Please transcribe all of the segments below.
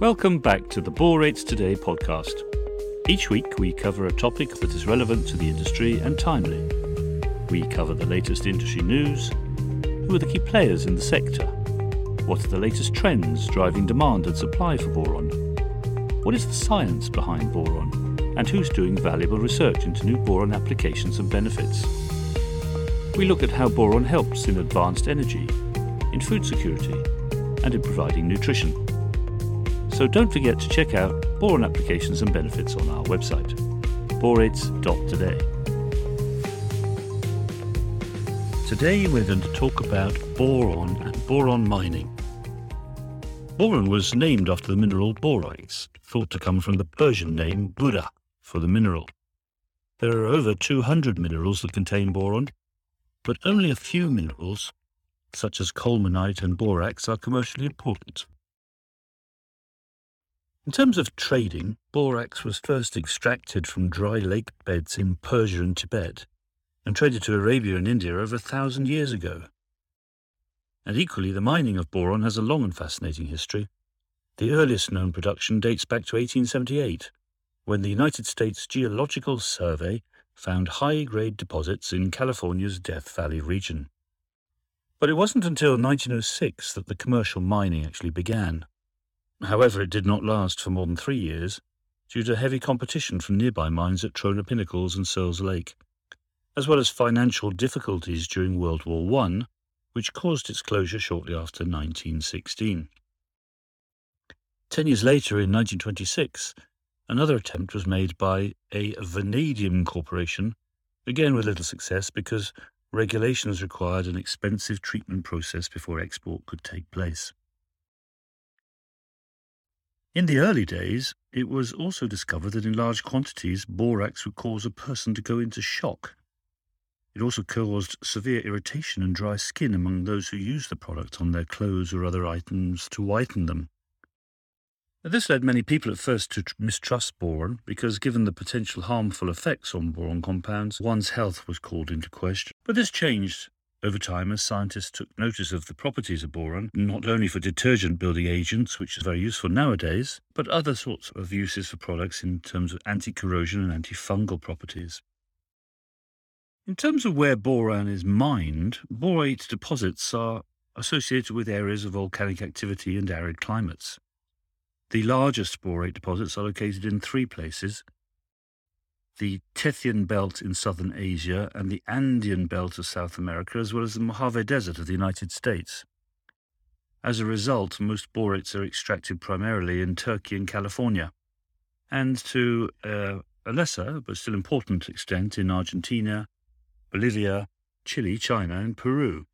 Welcome back to the Borates Today podcast. Each week we cover a topic that is relevant to the industry and timely. We cover the latest industry news, who are the key players in the sector, what are the latest trends driving demand and supply for boron, what is the science behind boron, and who's doing valuable research into new boron applications and benefits. We look at how boron helps in advanced energy, in food security, and in providing nutrition. So don't forget to check out boron applications and benefits on our website, borates.today. Today we're going to talk about boron and boron mining. Boron was named after the mineral borax, thought to come from the Persian name burah for the mineral. There are over 200 minerals that contain boron, but only a few minerals, such as colemanite and borax, are commercially important. In terms of trading, borax was first extracted from dry lake beds in Persia and Tibet and traded to Arabia and India over a thousand years ago. And equally, the mining of boron has a long and fascinating history. The earliest known production dates back to 1878, when the United States Geological Survey found high grade deposits in California's Death Valley region. But it wasn't until 1906 that the commercial mining actually began. However, it did not last for more than three years due to heavy competition from nearby mines at Trona Pinnacles and Searles Lake, as well as financial difficulties during World War I, which caused its closure shortly after 1916. Ten years later, in 1926, another attempt was made by a vanadium corporation, again with little success because regulations required an expensive treatment process before export could take place. In the early days, it was also discovered that in large quantities, borax would cause a person to go into shock. It also caused severe irritation and dry skin among those who used the product on their clothes or other items to whiten them. This led many people at first to mistrust boron because, given the potential harmful effects on boron compounds, one's health was called into question. But this changed over time as scientists took notice of the properties of boron, not only for detergent building agents, which is very useful nowadays, but other sorts of uses for products in terms of anti corrosion and antifungal properties. In terms of where boron is mined, borate deposits are associated with areas of volcanic activity and arid climates. The largest borate deposits are located in three places the Tethyan Belt in southern Asia and the Andean Belt of South America, as well as the Mojave Desert of the United States. As a result, most borates are extracted primarily in Turkey and California, and to uh, a lesser but still important extent in Argentina, Bolivia, Chile, China, and Peru.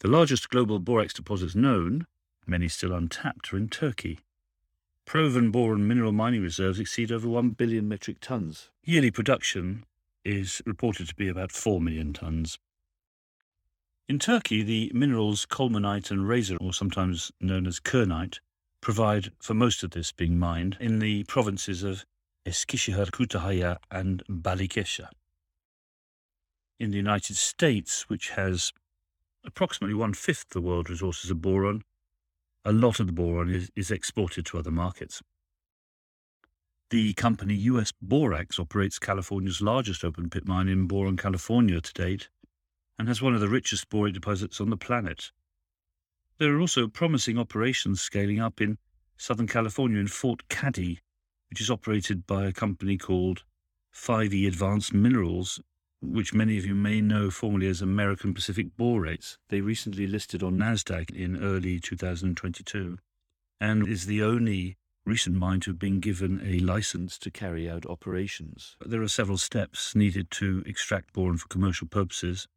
The largest global borax deposits known, many still untapped, are in Turkey. Proven boron mineral mining reserves exceed over 1 billion metric tons. Yearly production is reported to be about 4 million tons. In Turkey, the minerals colemanite and rasorite, or sometimes known as kernite, provide for most of this being mined in the provinces of Eskişehir, Kütahya, and Balıkesir. In the United States, which has approximately one fifth the world resources of boron, a lot of the boron is, is exported to other markets. The company US Borax operates California's largest open pit mine in Boron, California to date, and has one of the richest borate deposits on the planet. There are also promising operations scaling up in Southern California in Fort Cady, which is operated by a company called 5E Advanced Minerals which many of you may know formerly as American Pacific Borates. They recently listed on NASDAQ in early 2022 and is the only recent mine to have been given a license to carry out operations. There are several steps needed to extract boron for commercial purposes,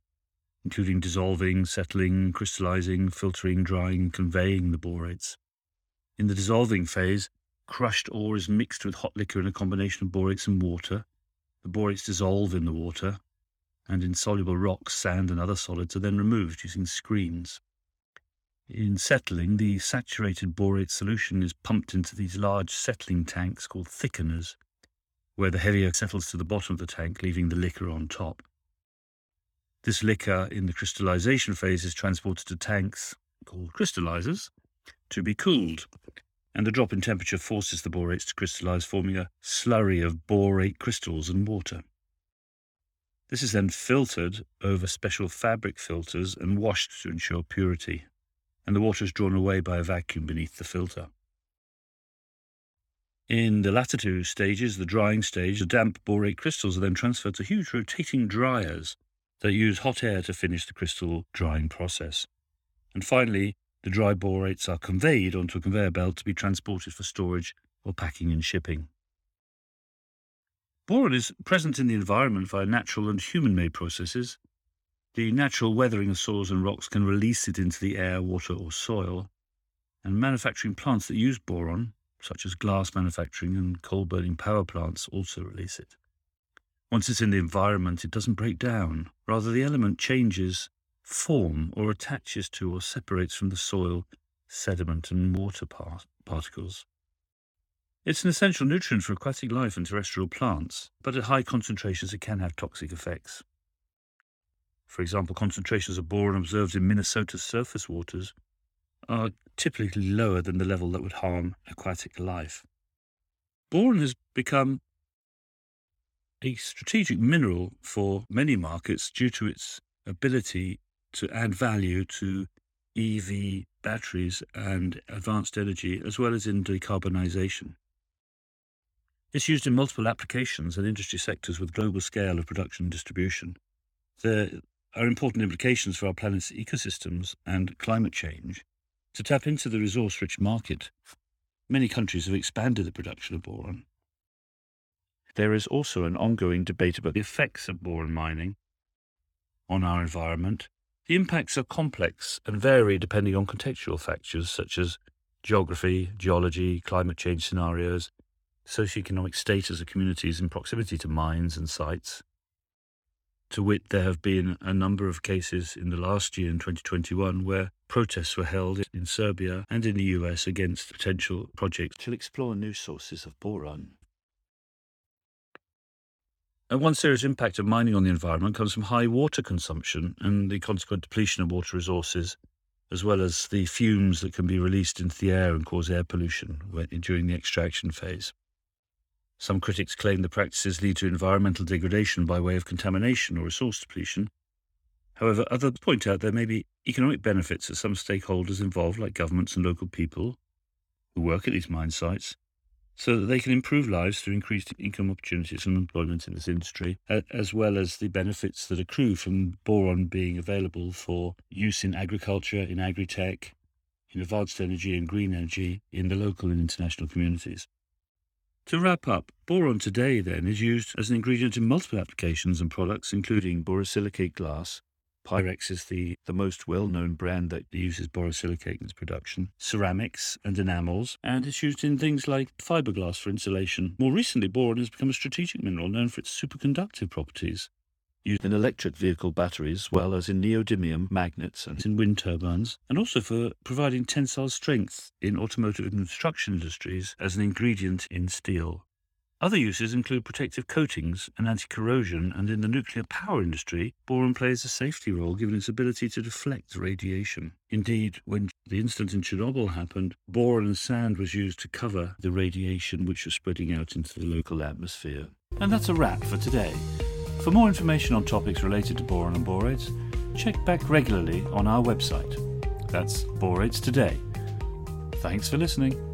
including dissolving, settling, crystallizing, filtering, drying, conveying the borates. In the dissolving phase, crushed ore is mixed with hot liquor in a combination of borates and water. The borates dissolve in the water, and insoluble rocks, sand, and other solids are then removed using screens. In settling, the saturated borate solution is pumped into these large settling tanks called thickeners, where the heavier settles to the bottom of the tank, leaving the liquor on top. This liquor in the crystallization phase is transported to tanks called crystallizers, to be cooled, and the drop in temperature forces the borates to crystallize, forming a slurry of borate crystals and water. This is then filtered over special fabric filters and washed to ensure purity, and the water is drawn away by a vacuum beneath the filter. In the latter two stages, the drying stage, the damp borate crystals are then transferred to huge rotating dryers that use hot air to finish the crystal drying process. And finally, the dry borates are conveyed onto a conveyor belt to be transported for storage or packing and shipping. Boron is present in the environment via natural and human made processes. The natural weathering of soils and rocks can release it into the air, water, or soil, and manufacturing plants that use boron, such as glass manufacturing and coal burning power plants, also release it. Once it's in the environment, it doesn't break down. Rather, the element changes form or attaches to or separates from the soil, sediment, and water par- particles. It's an essential nutrient for aquatic life and terrestrial plants, but at high concentrations it can have toxic effects. For example, concentrations of boron observed in Minnesota's surface waters are typically lower than the level that would harm aquatic life. Boron has become a strategic mineral for many markets due to its ability to add value to EV batteries and advanced energy, as well as in decarbonisation. It's used in multiple applications and industry sectors with global scale of production and distribution. There are important implications for our planet's ecosystems and climate change. To tap into the resource rich market, many countries have expanded the production of boron. There is also an ongoing debate about the effects of boron mining on our environment. The impacts are complex and vary depending on contextual factors such as geography, geology, climate change scenarios, socioeconomic status of communities in proximity to mines and sites. To wit, there have been a number of cases in the last year in 2021 where protests were held in Serbia and in the US against potential projects to explore new sources of boron. And one serious impact of mining on the environment comes from high water consumption and the consequent depletion of water resources, as well as the fumes that can be released into the air and cause air pollution during the extraction phase. Some critics claim the practices lead to environmental degradation by way of contamination or resource depletion. However, others point out there may be economic benefits that some stakeholders involved, like governments and local people who work at these mine sites, so that they can improve lives through increased income opportunities and employment in this industry, as well as the benefits that accrue from boron being available for use in agriculture, in agri-tech, in advanced energy and green energy in the local and international communities. To wrap up, boron today then is used as an ingredient in multiple applications and products, including borosilicate glass. Pyrex is the, the most well known brand that uses borosilicate in its production, ceramics and enamels, and it's used in things like fiberglass for insulation. More recently, boron has become a strategic mineral known for its superconductive properties used in electric vehicle batteries, as well as in neodymium magnets and in wind turbines, and also for providing tensile strength in automotive and construction industries as an ingredient in steel. Other uses include protective coatings and anti corrosion, and in the nuclear power industry, boron plays a safety role given its ability to deflect radiation. Indeed, when the incident in Chernobyl happened, boron and sand was used to cover the radiation which was spreading out into the local atmosphere. And that's a wrap for today. For more information on topics related to boron and borates, check back regularly on our website. That's Borates Today. Thanks for listening.